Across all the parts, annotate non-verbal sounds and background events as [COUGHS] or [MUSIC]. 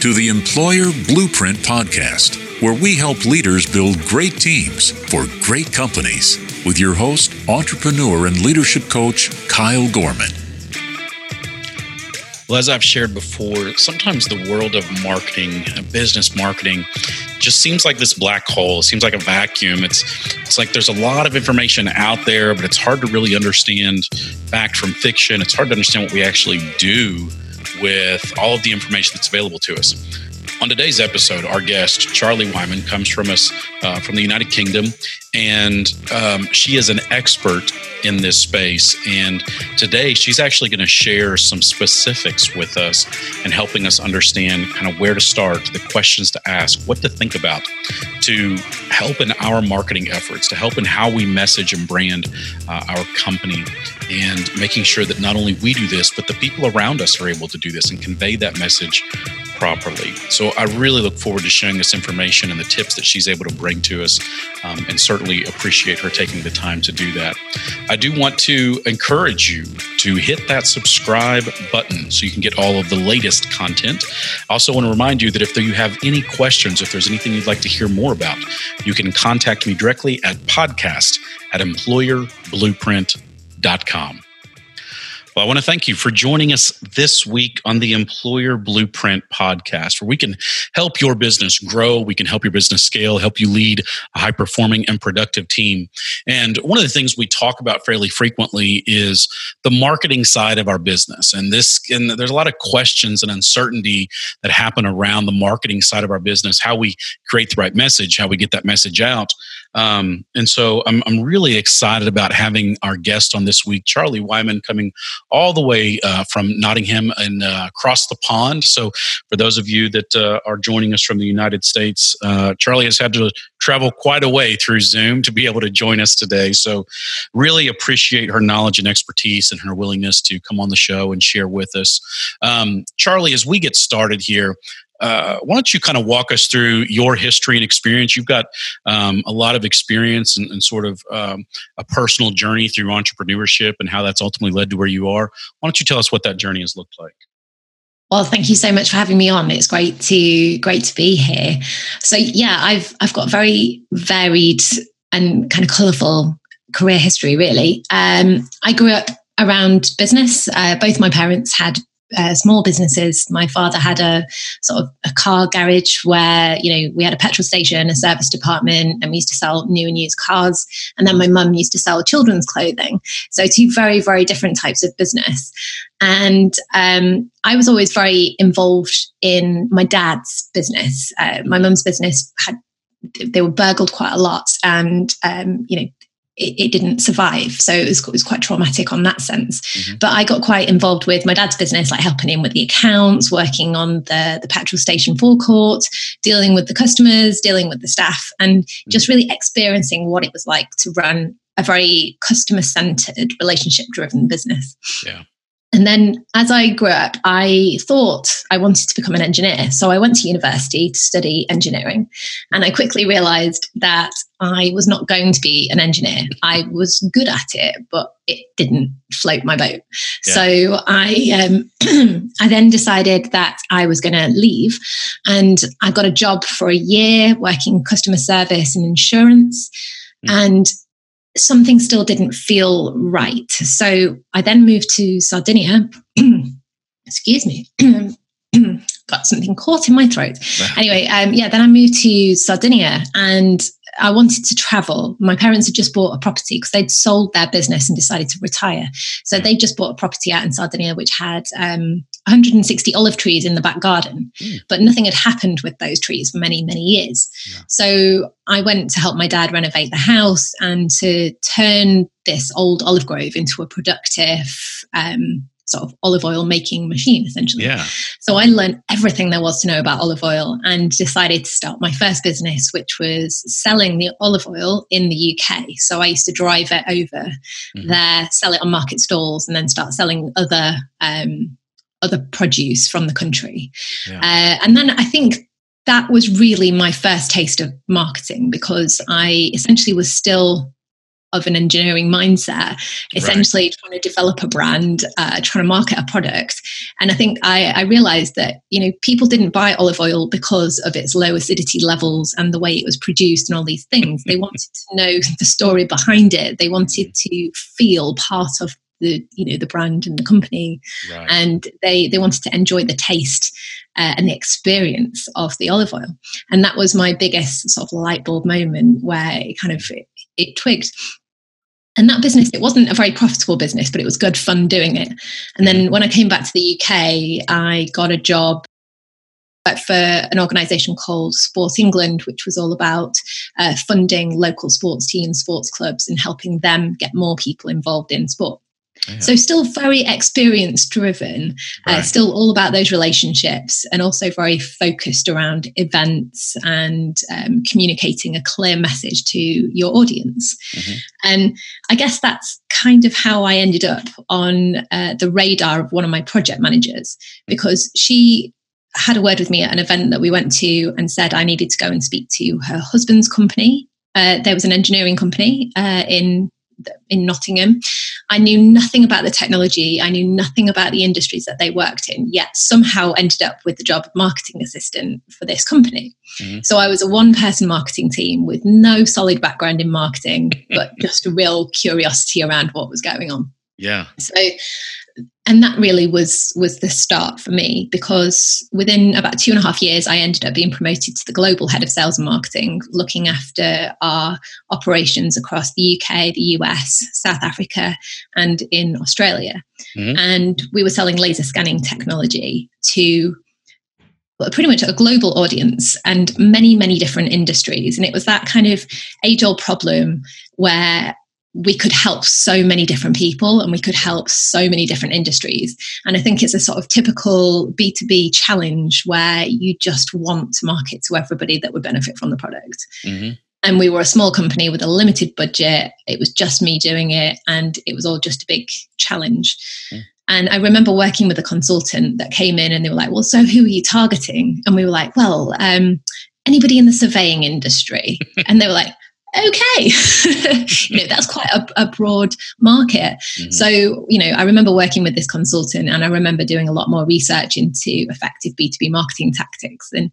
to the Employer Blueprint Podcast, where we help leaders build great teams for great companies with your host, entrepreneur, and leadership coach, Kyle Gorman. Well, as I've shared before, sometimes the world of marketing, business marketing, just seems like this black hole. It seems like a vacuum. It's it's like there's a lot of information out there, but it's hard to really understand fact from fiction. It's hard to understand what we actually do with all of the information that's available to us. On today's episode, our guest, Charlie Wyman, comes from us uh, from the United Kingdom, and um, she is an expert in this space. And today, she's actually going to share some specifics with us and helping us understand kind of where to start, the questions to ask, what to think about to help in our marketing efforts, to help in how we message and brand uh, our company, and making sure that not only we do this, but the people around us are able to do this and convey that message properly. So I really look forward to sharing this information and the tips that she's able to bring to us, um, and certainly appreciate her taking the time to do that. I do want to encourage you to hit that subscribe button so you can get all of the latest content. I also want to remind you that if you have any questions, if there's anything you'd like to hear more about, you can contact me directly at podcast at employerblueprint.com. Well, I want to thank you for joining us this week on the Employer Blueprint podcast, where we can help your business grow, we can help your business scale, help you lead a high performing and productive team. And one of the things we talk about fairly frequently is the marketing side of our business. And this, and there's a lot of questions and uncertainty that happen around the marketing side of our business, how we create the right message, how we get that message out. Um, and so I'm, I'm really excited about having our guest on this week, Charlie Wyman, coming all the way uh, from Nottingham and uh, across the pond. So, for those of you that uh, are joining us from the United States, uh, Charlie has had to travel quite a way through Zoom to be able to join us today. So, really appreciate her knowledge and expertise and her willingness to come on the show and share with us. Um, Charlie, as we get started here, uh, why don't you kind of walk us through your history and experience? You've got um, a lot of experience and, and sort of um, a personal journey through entrepreneurship and how that's ultimately led to where you are. Why don't you tell us what that journey has looked like? Well, thank you so much for having me on. It's great to great to be here. So yeah, I've I've got very varied and kind of colourful career history. Really, um, I grew up around business. Uh, both my parents had uh, small businesses. My father had a sort of a car garage where you know we had a petrol station, a service department, and we used to sell new and used cars. And then my mum used to sell children's clothing. So two very very different types of business. And um, I was always very involved in my dad's business. Uh, my mum's business had they were burgled quite a lot, and um, you know it, it, didn't survive. So it was, it was quite traumatic on that sense. Mm-hmm. But I got quite involved with my dad's business, like helping him with the accounts, working on the, the petrol station forecourt, dealing with the customers, dealing with the staff, and mm-hmm. just really experiencing what it was like to run a very customer centered, relationship driven business. Yeah. And then as I grew up, I thought I wanted to become an engineer. So I went to university to study engineering. And I quickly realized that I was not going to be an engineer. I was good at it, but it didn't float my boat. Yeah. So I, um, [CLEARS THROAT] I then decided that I was going to leave. And I got a job for a year working customer service and insurance. Mm. And something still didn't feel right. So I then moved to Sardinia. [CLEARS THROAT] Excuse me. [CLEARS THROAT] Got something caught in my throat. Anyway, um, yeah, then I moved to Sardinia and I wanted to travel. My parents had just bought a property because they'd sold their business and decided to retire. So they just bought a property out in Sardinia, which had um, 160 olive trees in the back garden, mm. but nothing had happened with those trees for many, many years. Yeah. So I went to help my dad renovate the house and to turn this old olive grove into a productive um, sort of olive oil making machine essentially. Yeah. So I learned everything there was to know about olive oil and decided to start my first business, which was selling the olive oil in the UK. So I used to drive it over mm-hmm. there, sell it on market stalls, and then start selling other um, other produce from the country. Yeah. Uh, and then I think that was really my first taste of marketing because I essentially was still of an engineering mindset, essentially right. trying to develop a brand, uh, trying to market a product. And I think I, I realized that, you know, people didn't buy olive oil because of its low acidity levels and the way it was produced and all these things. They wanted to know the story behind it. They wanted to feel part of the you know the brand and the company right. and they they wanted to enjoy the taste uh, and the experience of the olive oil and that was my biggest sort of light bulb moment where it kind of it, it twigged and that business it wasn't a very profitable business but it was good fun doing it and then when i came back to the uk i got a job for an organisation called Sport England, which was all about uh, funding local sports teams, sports clubs, and helping them get more people involved in sport. So, still very experience driven, uh, right. uh, still all about those relationships, and also very focused around events and um, communicating a clear message to your audience. Mm-hmm. And I guess that's kind of how I ended up on uh, the radar of one of my project managers because she had a word with me at an event that we went to and said I needed to go and speak to her husband's company. Uh, there was an engineering company uh, in in Nottingham. I knew nothing about the technology. I knew nothing about the industries that they worked in, yet somehow ended up with the job of marketing assistant for this company. Mm-hmm. So I was a one person marketing team with no solid background in marketing, but [LAUGHS] just a real curiosity around what was going on. Yeah. So and that really was was the start for me because within about two and a half years i ended up being promoted to the global head of sales and marketing looking after our operations across the uk the us south africa and in australia mm-hmm. and we were selling laser scanning technology to pretty much a global audience and many many different industries and it was that kind of age old problem where we could help so many different people and we could help so many different industries. And I think it's a sort of typical B2B challenge where you just want to market to everybody that would benefit from the product. Mm-hmm. And we were a small company with a limited budget. It was just me doing it, and it was all just a big challenge. Mm. And I remember working with a consultant that came in and they were like, Well, so who are you targeting? And we were like, Well, um, anybody in the surveying industry. [LAUGHS] and they were like, okay. [LAUGHS] You know that's quite a, a broad market. Mm-hmm. so you know i remember working with this consultant and i remember doing a lot more research into effective b2b marketing tactics. And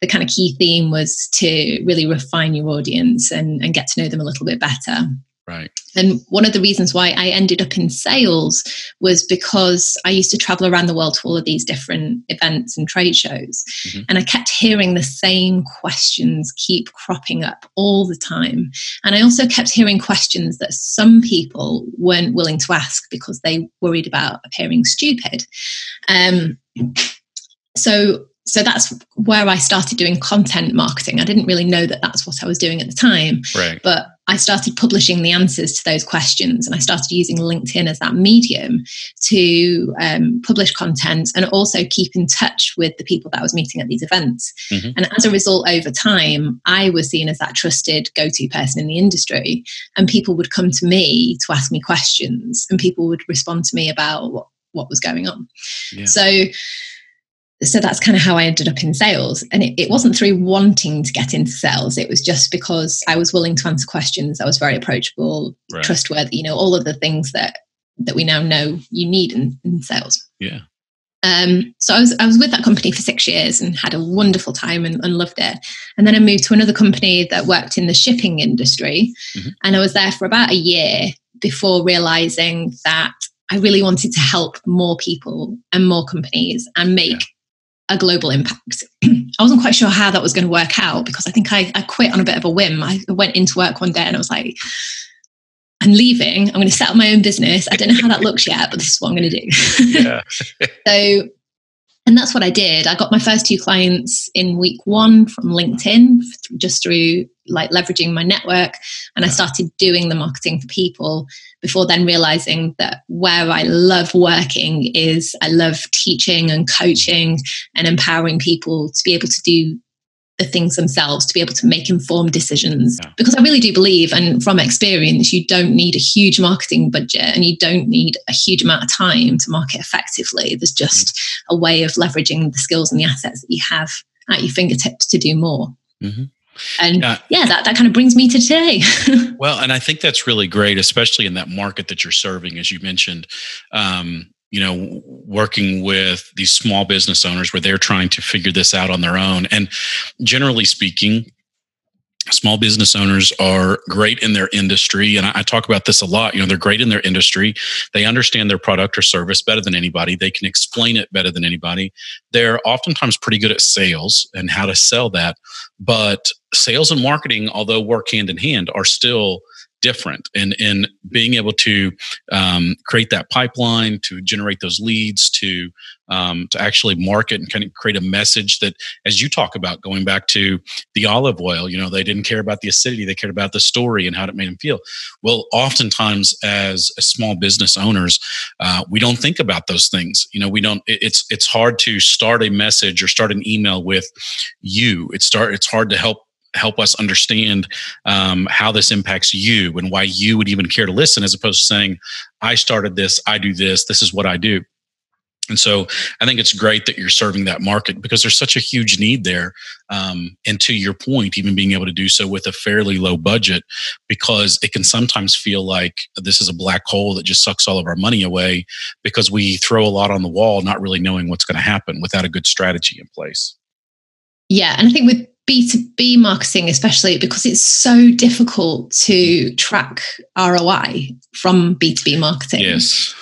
the kind of key theme was to really refine your audience and, and get to know them a little bit better Right. And one of the reasons why I ended up in sales was because I used to travel around the world to all of these different events and trade shows. Mm-hmm. And I kept hearing the same questions keep cropping up all the time. And I also kept hearing questions that some people weren't willing to ask because they worried about appearing stupid. Um, so so that's where I started doing content marketing. I didn't really know that that's what I was doing at the time. Right. But I started publishing the answers to those questions and I started using LinkedIn as that medium to um, publish content and also keep in touch with the people that I was meeting at these events. Mm-hmm. And as a result, over time, I was seen as that trusted go to person in the industry. And people would come to me to ask me questions and people would respond to me about what, what was going on. Yeah. So, so that's kind of how I ended up in sales. And it, it, wasn't through wanting to get into sales, it was just because I was willing to answer questions. I was very approachable, right. trustworthy, you know, all of the things that that we now know you need in, in sales. Yeah. Um, so I was I was with that company for six years and had a wonderful time and, and loved it. And then I moved to another company that worked in the shipping industry, mm-hmm. and I was there for about a year before realizing that I really wanted to help more people and more companies and make yeah a global impact. [CLEARS THROAT] I wasn't quite sure how that was going to work out because I think I, I quit on a bit of a whim. I went into work one day and I was like, I'm leaving. I'm going to set up my own business. I don't know how that looks yet, but this is what I'm going to do. [LAUGHS] Yeah. so and that's what I did. I got my first two clients in week one from LinkedIn, just through like leveraging my network. And I started doing the marketing for people before then realizing that where I love working is I love teaching and coaching and empowering people to be able to do the things themselves to be able to make informed decisions. Yeah. Because I really do believe, and from experience, you don't need a huge marketing budget and you don't need a huge amount of time to market effectively. There's just mm-hmm. a way of leveraging the skills and the assets that you have at your fingertips to do more. Mm-hmm. And yeah. yeah, that, that kind of brings me to today. [LAUGHS] well, and I think that's really great, especially in that market that you're serving, as you mentioned. Um, you know working with these small business owners where they're trying to figure this out on their own. And generally speaking small business owners are great in their industry. And I, talk about this a lot you know they're great in their industry. They understand their product or service better than anybody. They can explain it better than anybody. They're oftentimes pretty good at sales and how to sell that. But sales and marketing although work hand in hand are still different. And in being able to um, create that pipeline to generate those leads to um, to actually market and kind of create a message that as you talk about going back to the olive oil you know they didn't care about the acidity they cared about the story and how it made them feel. Well oftentimes as, as small business owners uh, we don't think about those things. You know we don't it's it's hard to start a message or start an email with you. It start it's hard to help help us understand um, how this impacts you and why you would even care to listen as opposed to saying i started this i do this this is what i do and so I think it's great that you're serving that market because there's such a huge need there. Um, and to your point, even being able to do so with a fairly low budget, because it can sometimes feel like this is a black hole that just sucks all of our money away because we throw a lot on the wall, not really knowing what's going to happen without a good strategy in place. Yeah. And I think with B2B marketing, especially because it's so difficult to track ROI from B2B marketing. Yes.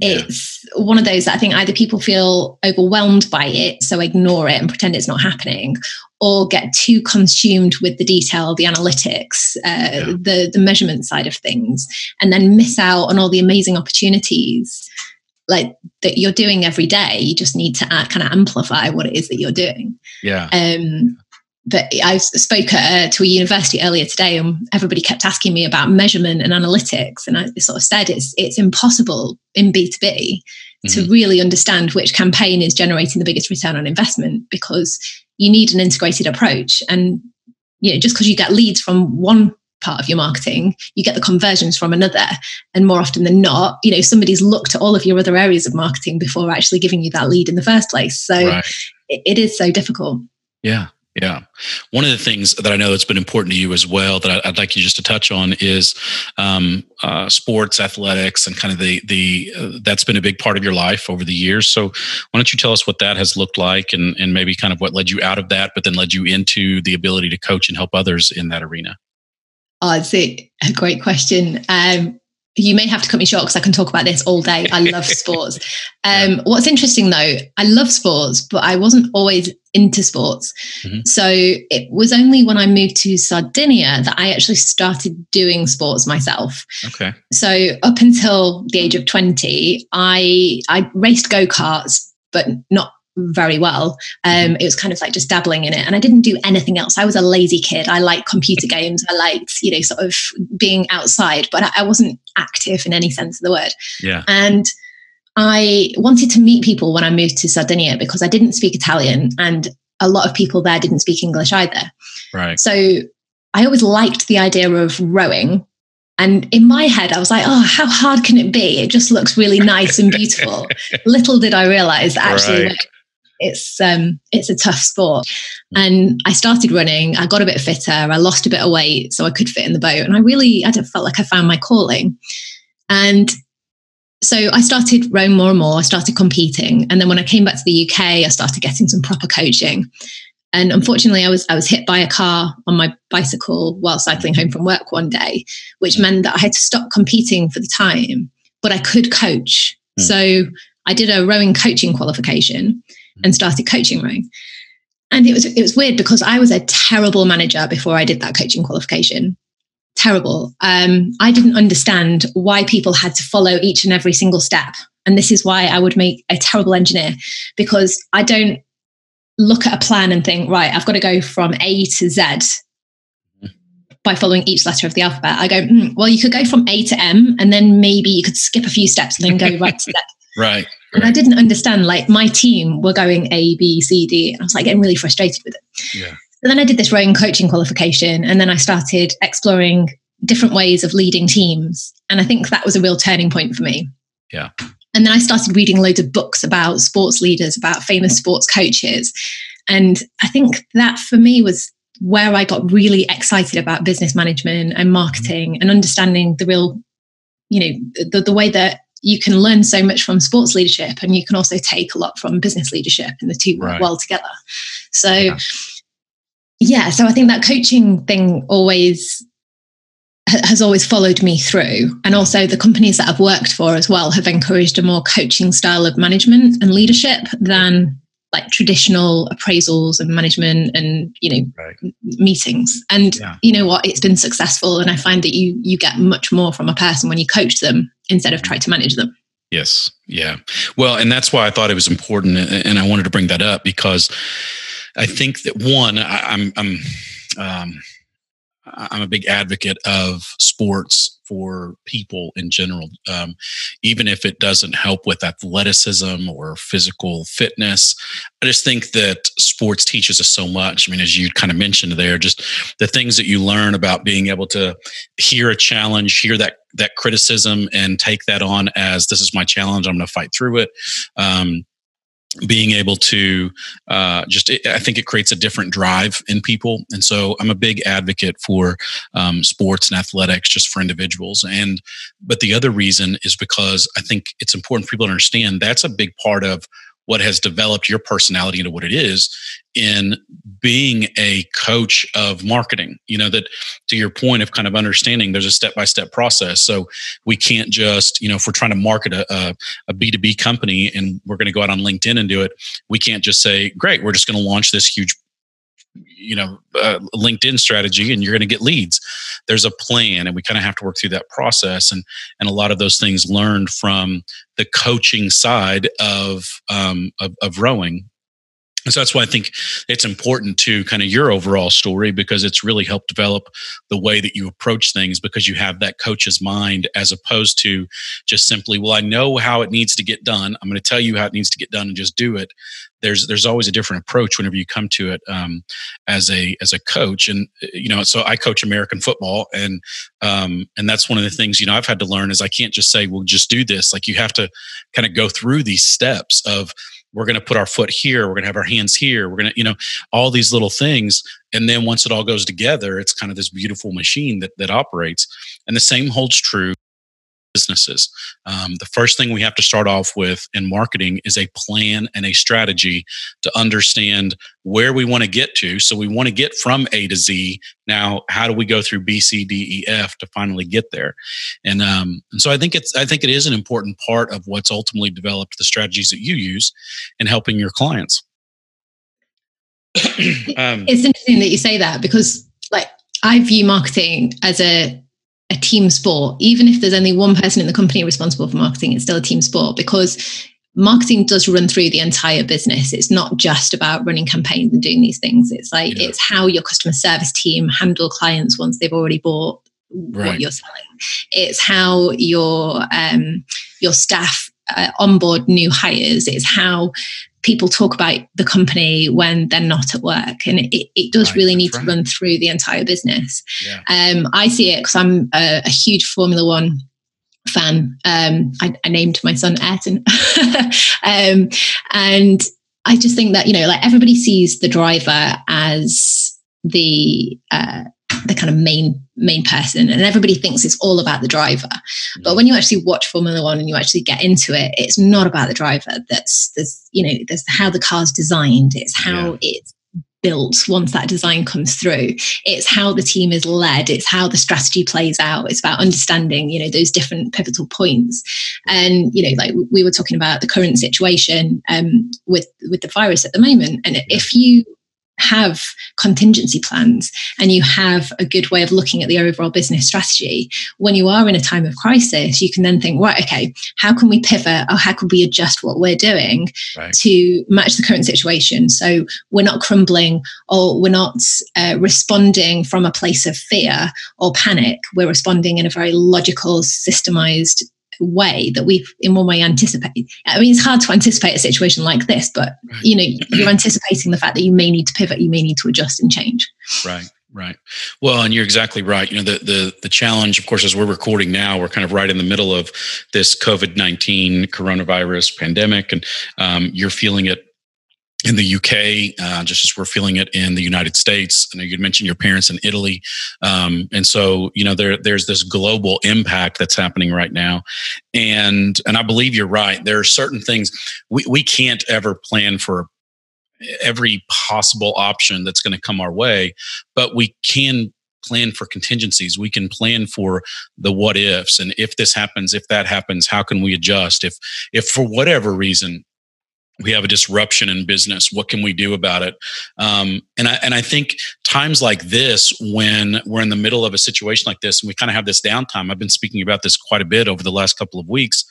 It's yeah. one of those that I think either people feel overwhelmed by it, so ignore it and pretend it's not happening, or get too consumed with the detail, the analytics, uh, yeah. the, the measurement side of things, and then miss out on all the amazing opportunities like that you're doing every day. You just need to kind of amplify what it is that you're doing. Yeah. Um, but I spoke uh, to a university earlier today, and everybody kept asking me about measurement and analytics, and I sort of said it's it's impossible in B two B to mm-hmm. really understand which campaign is generating the biggest return on investment because you need an integrated approach, and you know just because you get leads from one part of your marketing you get the conversions from another and more often than not you know somebody's looked at all of your other areas of marketing before actually giving you that lead in the first place so right. it, it is so difficult yeah yeah. One of the things that I know that's been important to you as well that I'd like you just to touch on is um, uh, sports, athletics, and kind of the the uh, that's been a big part of your life over the years. So why don't you tell us what that has looked like and and maybe kind of what led you out of that, but then led you into the ability to coach and help others in that arena? Oh, it's a, a great question. Um, you may have to cut me short because I can talk about this all day. I love [LAUGHS] sports. Um, yeah. What's interesting though, I love sports, but I wasn't always into sports. Mm-hmm. So it was only when I moved to Sardinia that I actually started doing sports myself. Okay. So up until the age of 20, I I raced go-karts, but not very well. Um, mm-hmm. it was kind of like just dabbling in it, and I didn't do anything else. I was a lazy kid. I liked computer [LAUGHS] games. I liked, you know, sort of being outside, but I wasn't active in any sense of the word. Yeah. And I wanted to meet people when I moved to Sardinia because I didn't speak Italian, and a lot of people there didn't speak English either. Right. So I always liked the idea of rowing. And in my head, I was like, oh, how hard can it be? It just looks really nice and beautiful. [LAUGHS] Little did I realize that actually, right. it's um it's a tough sport and i started running i got a bit fitter i lost a bit of weight so i could fit in the boat and i really i felt like i found my calling and so i started rowing more and more i started competing and then when i came back to the uk i started getting some proper coaching and unfortunately i was i was hit by a car on my bicycle while cycling home from work one day which meant that i had to stop competing for the time but i could coach mm. so i did a rowing coaching qualification and started coaching rowing. And it was it was weird because I was a terrible manager before I did that coaching qualification. Terrible. Um, I didn't understand why people had to follow each and every single step. And this is why I would make a terrible engineer because I don't look at a plan and think, right, I've got to go from A to Z by following each letter of the alphabet. I go, mm, well, you could go from A to M and then maybe you could skip a few steps and then go right to Z. [LAUGHS] right. And I didn't understand, like my team were going A, B, C, D. And I was like getting really frustrated with it. Yeah. So then I did this rowing coaching qualification and then I started exploring different ways of leading teams. And I think that was a real turning point for me. Yeah. And then I started reading loads of books about sports leaders, about famous sports coaches. And I think that for me was where I got really excited about business management and marketing and understanding the real, you know, the, the way that you can learn so much from sports leadership and you can also take a lot from business leadership and the two right. work well together so yeah. Yeah so i think that coaching thing always has always followed me through. And also, the companies that I've worked for as well have encouraged a more coaching style of management and leadership than like traditional appraisals and management and you know right. meetings and yeah. you know what it's been successful and i find that you you get much more from a person when you coach them instead of try to manage them yes yeah well and that's why i thought it was important and i wanted to bring that up because i think that one I, i'm i'm um, I'm a big advocate of sports for people in general, um, even if it doesn't help with athleticism or physical fitness. I just think that sports teaches us so much. I mean, as you kind of mentioned there, just the things that you learn about being able to hear a challenge, hear that that criticism, and take that on as this is my challenge. I'm going to fight through it. Um, being able to uh, just i think it creates a different drive in people. And so i'm a big advocate for um, sports and athletics just for individuals. And but the other reason is because i think it's important for people to understand that's a big part of what has developed your personality into what it is in being a coach of marketing. You know that to your point of kind of understanding there's a step-by-step process. So we can't just you know if we're trying to market a, a, a b2b company and we're going to go out on linkedin and do it we can't just say great we're just going to launch this huge you know uh, linkedin strategy and you're going to get leads there's a plan and we kind of have to work through that process and and a lot of those things learned from the coaching side of um, of, of rowing and so that's why I think it's important to kind of your overall story because it's really helped develop the way that you approach things because you have that coach's mind as opposed to just simply, well, I know how it needs to get done. I'm going to tell you how it needs to get done and just do it. There's there's always a different approach whenever you come to it um, as a as a coach, and you know. So I coach American football, and um, and that's one of the things you know I've had to learn is I can't just say, well, just do this. Like you have to kind of go through these steps of we're going to put our foot here we're going to have our hands here we're going to you know all these little things and then once it all goes together it's kind of this beautiful machine that that operates and the same holds true businesses. Um, the first thing we have to start off with in marketing is a plan and a strategy to understand where we want to get to. So we want to get from A to Z. Now, how do we go through B, C, D, E, F to finally get there? And um, and so I think it's I think it is an important part of what's ultimately developed the strategies that you use in helping your clients. [COUGHS] um, it's interesting that you say that because like I view marketing as a a team sport. Even if there's only one person in the company responsible for marketing, it's still a team sport because marketing does run through the entire business. It's not just about running campaigns and doing these things. It's like yeah. it's how your customer service team handle clients once they've already bought right. what you're selling. It's how your um, your staff uh, onboard new hires. It's how people talk about the company when they're not at work and it, it does right, really need right. to run through the entire business yeah. um, i see it because i'm a, a, huge formula one fan um, I, I, named my son ayrton [LAUGHS] um, and i just think that you know like everybody sees the driver as the uh, the kind of main main person and everybody thinks it's all about the driver. But when you actually watch formula one and you actually get into it it's not about the driver. That's there's you know there's how the car's designed. It's how yeah. it's built once that design comes through. It's how the team is led. It's how the strategy plays out. It's about understanding you know those different pivotal points. And you know like we were talking about the current situation um, with with the virus at the moment. And if you have contingency plans and you have a good way of looking at the overall business strategy, when you are in a time of crisis, you can then think, right, okay, how can we pivot or how can we adjust what we're doing right. to match the current situation? So we're not crumbling or we're not uh, responding from a place of fear or panic. We're responding in a very logical, systemized way that we in one way anticipate. I mean it's hard to anticipate a situation like this but you know you're anticipating the fact that you may need to pivot you may need to adjust and change. Right right. Well and you're exactly right. You know the the the challenge of course as we're recording now we're kind of right in the middle of this covid-19 coronavirus pandemic and um, you're feeling it in the UK, uh, just as we're feeling it in the United States. I know you mentioned your parents in Italy, um, and so you know there there's this global impact that's happening right now, and and I believe you're right. There are certain things we we can't ever plan for every possible option that's going to come our way, but we can plan for contingencies. We can plan for the what ifs. And if this happens if that happens how can we adjust? If if for whatever reason we have a disruption in business. What can we do about it? Um, and i and i think times like this when we're in the middle of a situation like this and we kind of have this downtime i've been speaking about this quite a bit over the last couple of weeks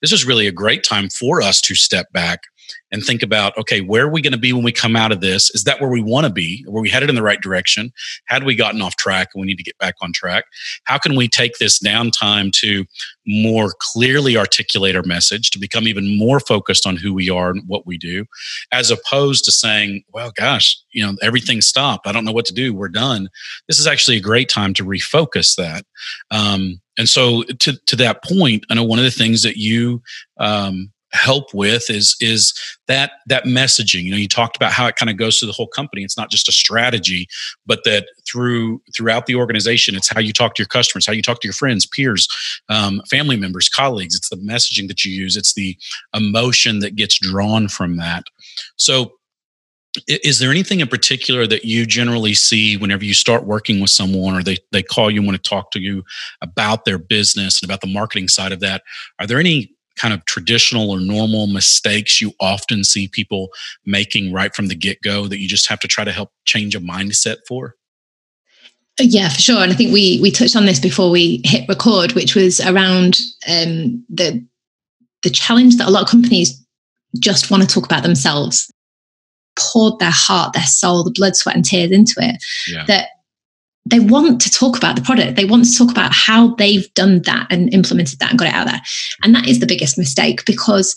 this is really a great time for us to step back and think about okay where are we going to be when we come out of this? Is that where we want to be? Were we headed in the right direction? Had we gotten off track and we need to get back on track? How can we take this downtime to more clearly articulate our message to become even more focused on who we are and what we do as opposed to saying well gosh you know everything stopped. I don't know what to do. We're done. This is actually a great time to refocus that. Um, and so to, to that point i know one of the things that you um, help with is is that that messaging. You know you talked about how it kind of goes through the whole company. It's not just a strategy but that through throughout the organization it's how you talk to your customers how you talk to your friends peers um, family members colleagues. It's the messaging that you use. It's the emotion that gets drawn from that. So is there anything in particular that you generally see whenever you start working with someone or they, they call you and want to talk to you about their business and about the marketing side of that? Are there any kind of traditional or normal mistakes you often see people making right from the get go that you just have to try to help change a mindset for? Uh, yeah, for sure. And I think we we touched on this before we hit record, which was around um, the the challenge that a lot of companies just want to talk about themselves, poured their heart, their soul, the blood, sweat, and tears into it. Yeah. That they want to talk about the product. They want to talk about how they've done that and implemented that and got it out there. And that is the biggest mistake because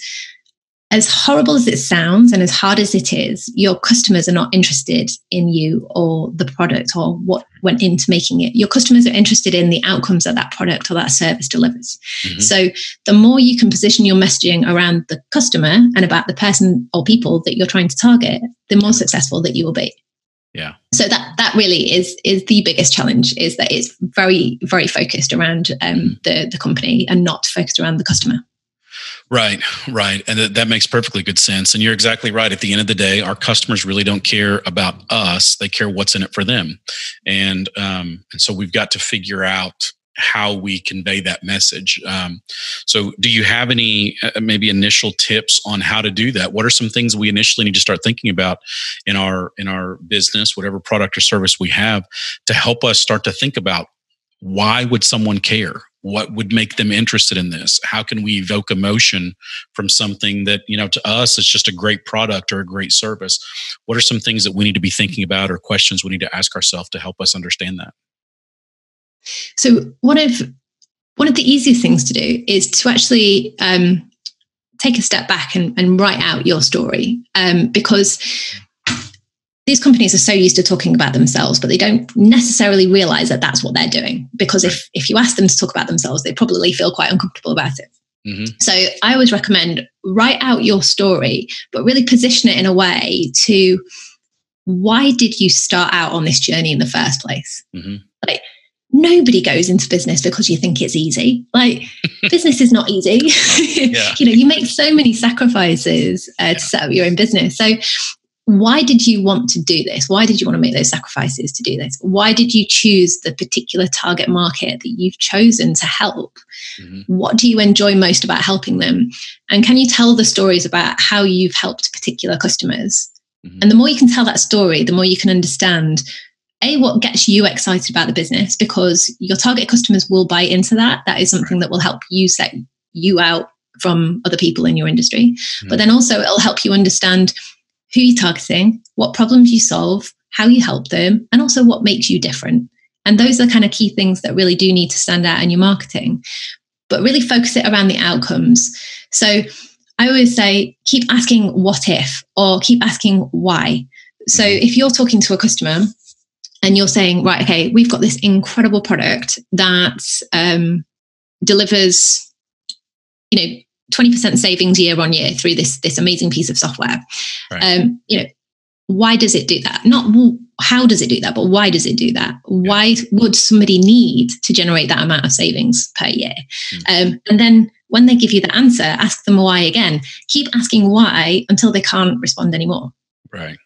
as horrible as it sounds and as hard as it is, your customers are not interested in you or the product or what went into making it. Your customers are interested in the outcomes that that product or that service delivers. Mm-hmm. So the more you can position your messaging around the customer and about the person or people that you're trying to target, the more successful that you will be yeah so that that really is is the biggest challenge is that it's very very focused around um, mm. the the company and not focused around the customer Right, right. And that, that makes perfectly good sense. And you're exactly right. At the end of the day, our customers really don't care about us, they care what's in it for them. And, um, and so we've got to figure out how we convey that message. Um, so, do you have any uh, maybe initial tips on how to do that? What are some things we initially need to start thinking about in our in our business, whatever product or service we have, to help us start to think about why would someone care? What would make them interested in this? How can we evoke emotion from something that you know to us is just a great product or a great service? What are some things that we need to be thinking about or questions we need to ask ourselves to help us understand that? So one of one of the easiest things to do is to actually um, take a step back and, and write out your story um, because these companies are so used to talking about themselves but they don't necessarily realize that that's what they're doing because if if you ask them to talk about themselves they probably feel quite uncomfortable about it mm-hmm. so i always recommend write out your story but really position it in a way to why did you start out on this journey in the first place mm-hmm. like nobody goes into business because you think it's easy. Like [LAUGHS] business is not easy. yeah. [LAUGHS] you know, you make so many sacrifices uh, yeah. to set up your own business. So why did you want to do this? Why did you want to make those sacrifices to do this? Why did you choose the particular target market that you've chosen to help? Mm-hmm. What do you enjoy most about helping them? And can you tell the stories about how you've helped particular customers? Mm-hmm. And the more you can tell that story, the more you can understand a what gets you excited about the business? Because your target customers will buy into that. That is something that will help you set you out from other people in your industry. Mm-hmm. but then also it'll help you understand who you're targeting what problems you solve how you help them and also what makes you different. And those are kind of key things that really do need to stand out in your marketing. But really focus it around the outcomes. So i always say keep asking what if or keep asking why. So mm-hmm. if you're talking to a customer and you're saying, right, okay, we've got this incredible product that um, delivers, you know, 20% savings year on year through this this amazing piece of software. Right. um, you know why does it do that? Not how does it do that but why does it do that? Why would somebody need to generate that amount of savings per year? Mm-hmm. um, and then when they give you the answer ask them why again. Keep asking why until they can't respond anymore. Right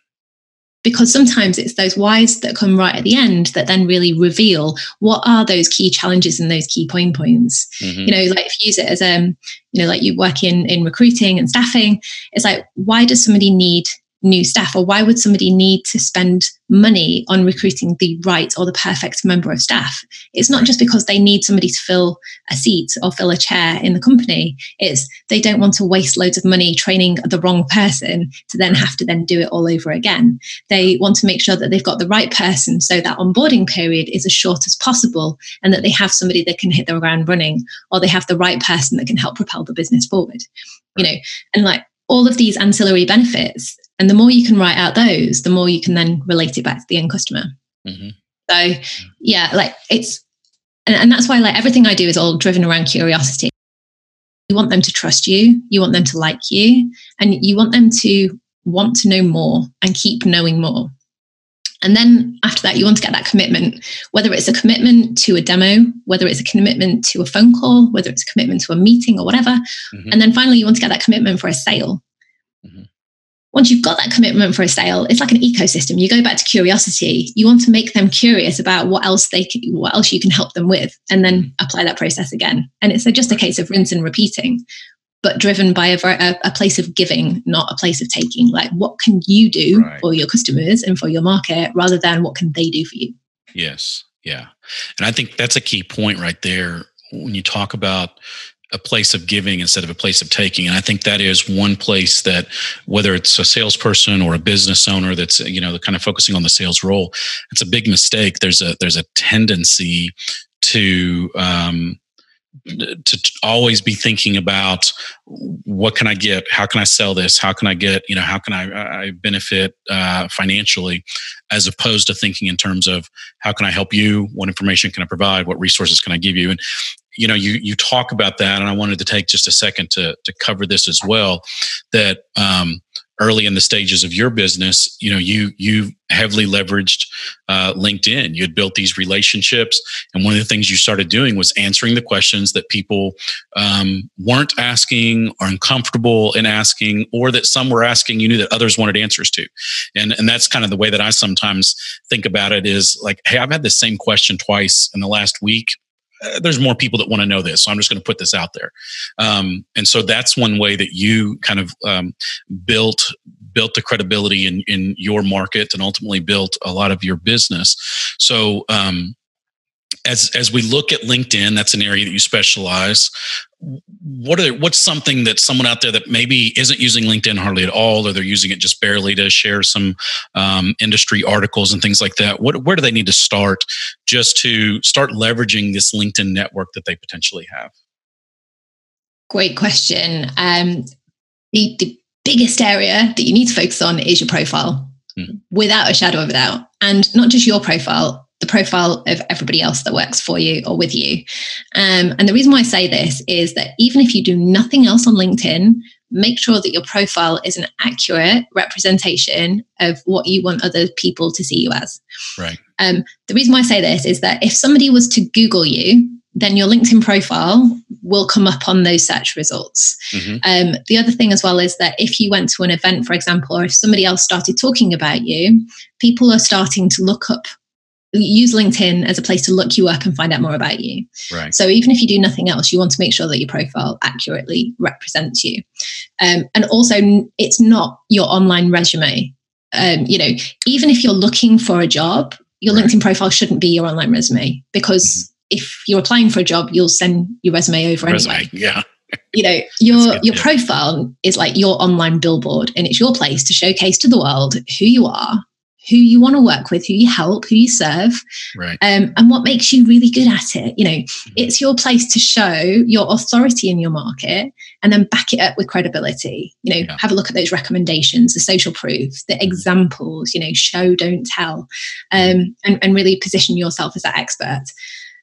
because sometimes it's those whys that come right at the end that then really reveal what are those key challenges and those key point points mm-hmm. you know like if you use it as um you know like you work in in recruiting and staffing it's like why does somebody need new staff or why would somebody need to spend money on recruiting the right or the perfect member of staff? It's not just because they need somebody to fill a seat or fill a chair in the company. It's they don't want to waste loads of money training the wrong person to then have to then do it all over again. They want to make sure that they've got the right person so that onboarding period is as short as possible and that they have somebody that can hit the ground running or they have the right person that can help propel the business forward. You know and like all of these ancillary benefits and the more you can write out those, the more you can then relate it back to the end customer. Mm-hmm. So, yeah, like it's, and, and that's why like everything I do is all driven around curiosity. You want them to trust you, you want them to like you, and you want them to want to know more and keep knowing more. And then after that, you want to get that commitment, whether it's a commitment to a demo, whether it's a commitment to a phone call, whether it's a commitment to a meeting or whatever. Mm-hmm. And then finally, you want to get that commitment for a sale. Mm-hmm once you've got that commitment for a sale, it's like an ecosystem. You go back to curiosity. You want to make them curious about what else they can, what else you can help them with, and then mm. apply that process again. And it's just a case of rinse and repeating, but driven by a, a, a place of giving, not a place of taking. Like, what can you do right. for your customers and for your market, rather than what can they do for you? Yes, yeah, and I think that's a key point right there when you talk about a place of giving instead of a place of taking. And i think that is one place that whether it's a salesperson or a business owner that's you know kind of focusing on the sales role it's a big mistake. There's a there's a tendency to um, to always be thinking about what can I get, how can I sell this, how can I get, you know, how can I, I benefit uh, financially, as opposed to thinking in terms of how can I help you, what information can I provide, what resources can I give you, and you know you you talk about that and i wanted to take just a second to to cover this as well that um, early in the stages of your business you know you you heavily leveraged uh, linkedin. You had built these relationships and one of the things you started doing was answering the questions that people um, weren't asking or uncomfortable in asking or that some were asking you knew that others wanted answers to. And and that's kind of the way that i sometimes think about it is like hey i've had the same question twice in the last week uh, there's more people that want to know this. So I'm just going to put this out there. Um, and so that's one way that you kind of um, built built the credibility in in your market and ultimately built a lot of your business. So um, as as we look at LinkedIn, that's an area that you specialize. What are what's something that someone out there that maybe isn't using LinkedIn hardly at all, or they're using it just barely to share some um, industry articles and things like that? What where do they need to start just to start leveraging this LinkedIn network that they potentially have? Great question. Um, the, the biggest area that you need to focus on is your profile, mm-hmm. without a shadow of a doubt, and not just your profile profile of everybody else that works for you or with you. Um, and the reason why I say this is that even if you do nothing else on LinkedIn, make sure that your profile is an accurate representation of what you want other people to see you as. Right. Um, the reason why I say this is that if somebody was to Google you, then your LinkedIn profile will come up on those search results. Mm-hmm. Um, the other thing as well is that if you went to an event, for example, or if somebody else started talking about you, people are starting to look up use LinkedIn as a place to look you up and find out more about you. Right. So even if you do nothing else, you want to make sure that your profile accurately represents you. Um, and also, it's not your online resume. Um, you know, even if you're looking for a job, your right. LinkedIn profile shouldn't be your online resume because mm-hmm. if you're applying for a job, you'll send your resume over resume, anyway. Yeah. [LAUGHS] you know your good, your yeah. profile is like your online billboard and it's your place to showcase to the world who you are who you want to work with, who you help, who you serve, right. um, and what makes you really good at it. You know, mm-hmm. it's your place to show your authority in your market and then back it up with credibility. You know, yeah. have a look at those recommendations, the social proof, the mm-hmm. examples, you know, show, don't tell, um, and, and really position yourself as that expert.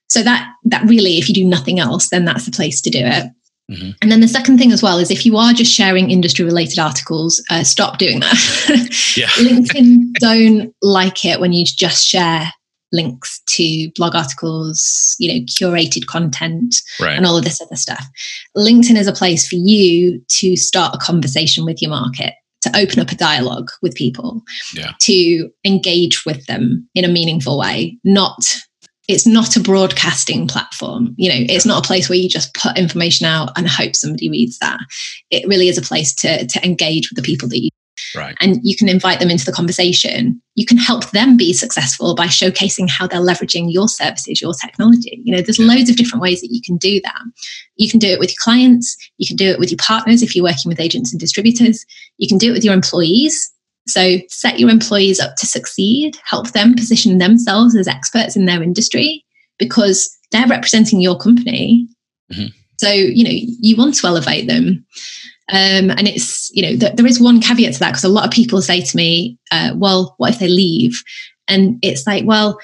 So that that really, if you do nothing else, then that's the place to do it. Mm-hmm. And then the second thing as well is if you are just sharing industry related articles, uh, stop doing that. [LAUGHS] yeah. LinkedIn don't like it when you just share links to blog articles, you know, curated content, right. and all of this other stuff. LinkedIn is a place for you to start a conversation with your market, to open up a dialogue with people, yeah. to engage with them in a meaningful way, not it's not a broadcasting platform you know it's not a place where you just put information out and hope somebody reads that it really is a place to to engage with the people that you Right. And you can invite them into the conversation. You can help them be successful by showcasing how they're leveraging your services, your technology. You know, there's yeah. loads of different ways that you can do that. You can do it with your clients. You can do it with your partners if you're working with agents and distributors. You can do it with your employees. So set your employees up to succeed, help them position themselves as experts in their industry because they're representing your company. Mm-hmm. So, you know, you want to elevate them. Um, and it's, you know, th- there is one caveat to that because a lot of people say to me, uh, well, what if they leave? And it's like, well,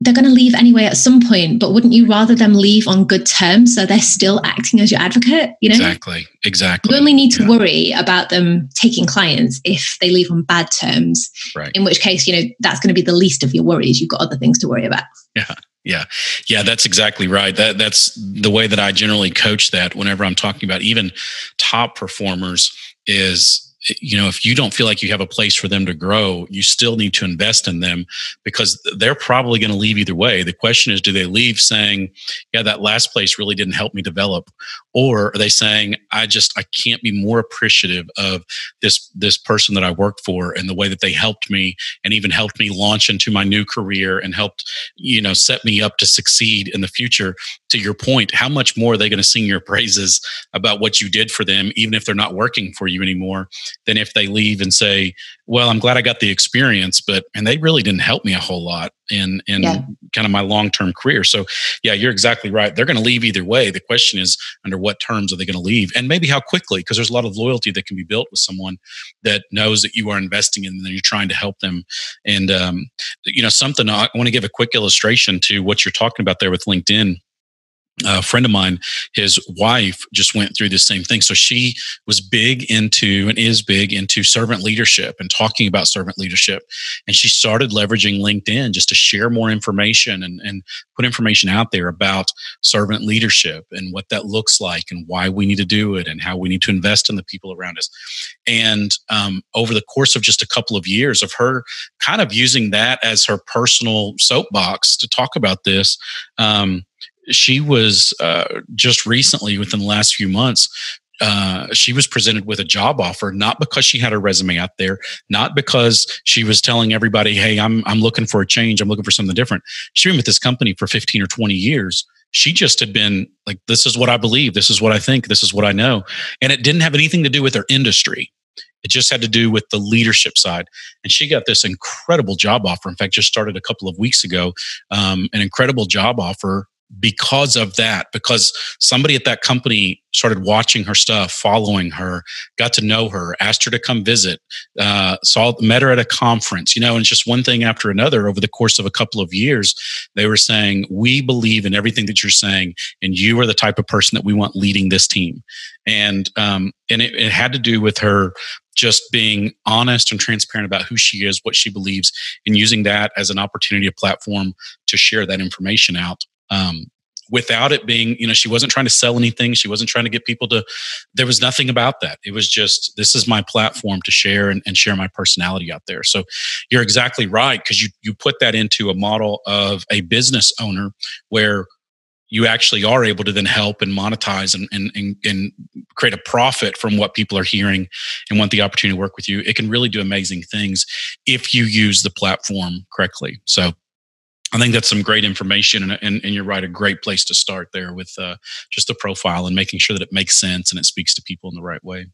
they're going to leave anyway at some point, but wouldn't you rather them leave on good terms so they're still acting as your advocate? You know, exactly, exactly. You only need to yeah. worry about them taking clients if they leave on bad terms. Right. In which case, you know, that's going to be the least of your worries. You've got other things to worry about. Yeah, yeah, yeah. That's exactly right. That that's the way that I generally coach that. Whenever I'm talking about even top performers, is you know if you don't feel like you have a place for them to grow you still need to invest in them because they're probably going to leave either way. The question is do they leave saying yeah that last place really didn't help me develop or are they saying i just i can't be more appreciative of this this person that i work for and the way that they helped me and even helped me launch into my new career and helped you know set me up to succeed in the future? To your point how much more are they going to sing your [LAUGHS] praises about what you did for them even if they're not working for you anymore than if they leave and say, "Well, I'm glad I got the experience, but and they really didn't help me a whole lot in in yeah. kind of my long term career." So, yeah, you're exactly right. They're going to leave either way. The question is, under what terms are they going to leave, and maybe how quickly? Because there's a lot of loyalty that can be built with someone that knows that you are investing in and you're trying to help them. And um, you know, something I want to give a quick illustration to what you're talking about there with LinkedIn a friend of mine, his wife just went through the same thing. So she was big into and is big into servant leadership and talking about servant leadership. And she started leveraging LinkedIn just to share more information and, and put information out there about servant leadership and what that looks like and why we need to do it and how we need to invest in the people around us. And um, over the course of just a couple of years of her kind of using that as her personal soapbox to talk about this, um, she was uh, just recently within the last few months uh, she was presented with a job offer not because she had her resume out there not because she was telling everybody hey i'm i'm looking for a change. I'm looking for something different. She's been with this company for 15 or 20 years. She just had been like this is what i believe. This is what i think. This is what i know. And it didn't have anything to do with her industry. It just had to do with the leadership side. And she got this incredible job offer. In fact, just started a couple of weeks ago, um, an incredible job offer because of that because somebody at that company started watching her stuff following her got to know her asked her to come visit uh, saw met her at a conference you know and just one thing after another over the course of a couple of years they were saying we believe in everything that you're saying and you are the type of person that we want leading this team. And um, and it, it had to do with her just being honest and transparent about who she is, what she believes, and using that as an opportunity, a platform to share that information out um, without it being you know she wasn't trying to sell anything. She wasn't trying to get people to there was nothing about that. It was just this is my platform to share and, and share my personality out there. So you're exactly right because you you put that into a model of a business owner where you actually are able to then help and monetize and, and, and, and create a profit from what people are hearing and want the opportunity to work with you. It can really do amazing things if you use the platform correctly. So I think that's some great information, and, and, and, you're right, a great place to start there with uh, just the profile and making sure that it makes sense and it speaks to people in the right way.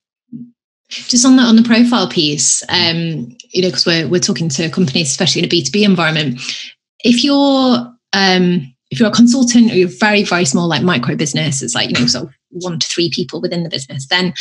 Just on the on the profile piece, um, you know, because we're we're talking to companies, especially in a B two B environment. If you're um, if you're a consultant or you're very very small, like micro business, it's like you know, so one to three people within the business, then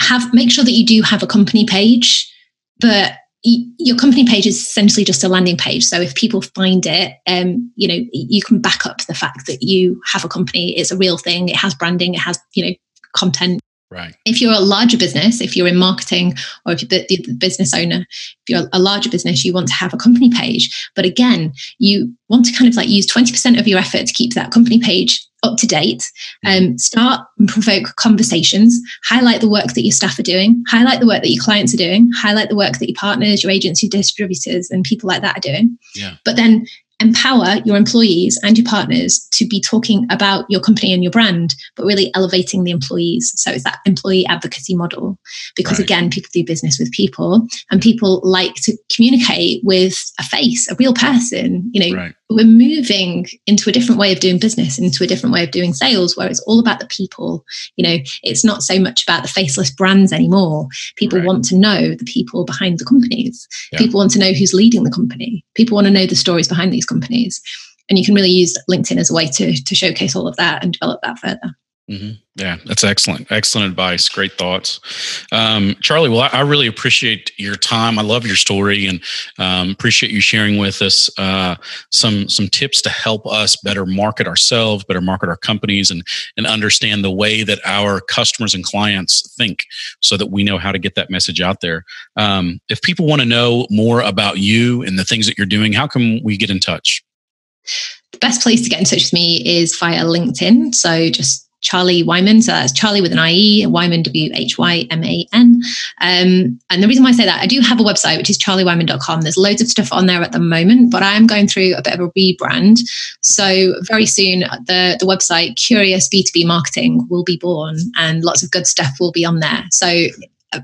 have make sure that you do have a company page, but your company page is essentially just a landing page. So if people find it, um, you know, you can back up the fact that you have a company. It's a real thing. It has branding. It has, you know, content. Right. If you're a larger business, if you're in marketing or if you're the business owner, if you're a larger business, you want to have a company page. But again, you want to kind of like use 20% of your effort to keep that company page up to date. Mm-hmm. Um, start and provoke conversations. Highlight the work that your staff are doing. Highlight the work that your clients are doing. Highlight the work that your partners, your agency distributors, and people like that are doing. Yeah. But then empower your employees and your partners to be talking about your company and your brand, but really elevating the employees. So it's that employee advocacy model. Because right. again, people do business with people and people like to communicate with a face, a real person. You know, right. We're moving into a different way of doing business, into a different way of doing sales, where it's all about the people. You know, it's not so much about the faceless brands anymore. People right. want to know the people behind the companies. Yeah. People want to know who's leading the company. People want to know the stories behind these companies. And you can really use LinkedIn as a way to, to showcase all of that and develop that further. Mm-hmm. Yeah, that's excellent. Excellent advice. Great thoughts. Um, Charlie, well, I, I, really appreciate your time. I love your story and um, appreciate you sharing with us uh, some some tips to help us better market ourselves, better market our companies, and, and understand the way that our customers and clients think so that we know how to get that message out there. Um, if people want to know more about you and the things that you're doing, how can we get in touch? The best place to get in touch with me is via LinkedIn. So just Charlie Whyman. So that's Charlie with an IE, Whyman, W H Y M A N. Um, and the reason why I say that, I do have a website, which is charliewhyman.com. There's loads of stuff on there at the moment, but I am going through a bit of a rebrand. So very soon, the, the website, Curious B2B Marketing, will be born and lots of good stuff will be on there. So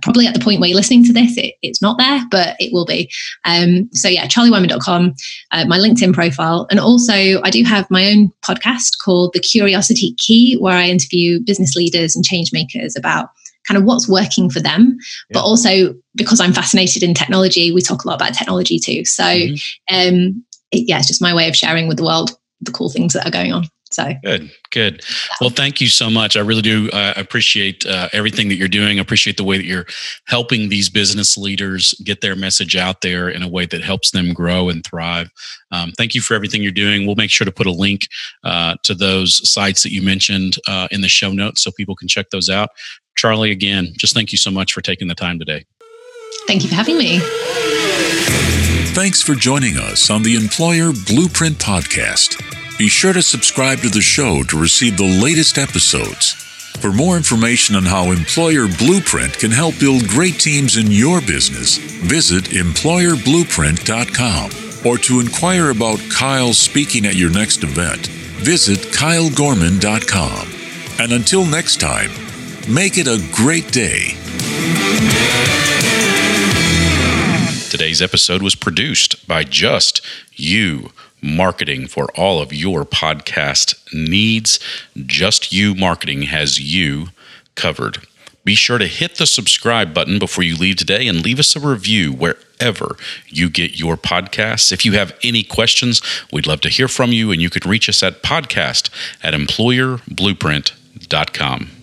probably at the point where you're listening to this, it, it's not there, but it will be. Um, so yeah, charliewhyman.com, uh, my LinkedIn profile. And also I do have my own podcast called The Curiosity Key, where I interview business leaders and change makers about kind of what's working for them. Yeah. But also because I'm fascinated in technology, we talk a lot about technology too. So mm-hmm. um, it, yeah, it's just my way of sharing with the world the cool things that are going on. So good, good. Well, thank you so much. I really do uh, appreciate uh, everything that you're doing. I appreciate the way that you're helping these business leaders get their message out there in a way that helps them grow and thrive. Um, thank you for everything you're doing. We'll make sure to put a link uh, to those sites that you mentioned uh, in the show notes so people can check those out. Charlie, again, just thank you so much for taking the time today. Thank you for having me. Thanks for joining us on the Employer Blueprint Podcast. Be sure to subscribe to the show to receive the latest episodes. For more information on how Employer Blueprint can help build great teams in your business, visit employerblueprint.com. Or to inquire about Kyle speaking at your next event, visit kylegorman.com. And until next time, make it a great day. Today's episode was produced by Just You marketing for all of your podcast needs. Just You Marketing has you covered. Be sure to hit the subscribe button before you leave today and leave us a review wherever you get your podcasts. If you have any questions, we'd love to hear from you, and you can reach us at podcast at employerblueprint.com.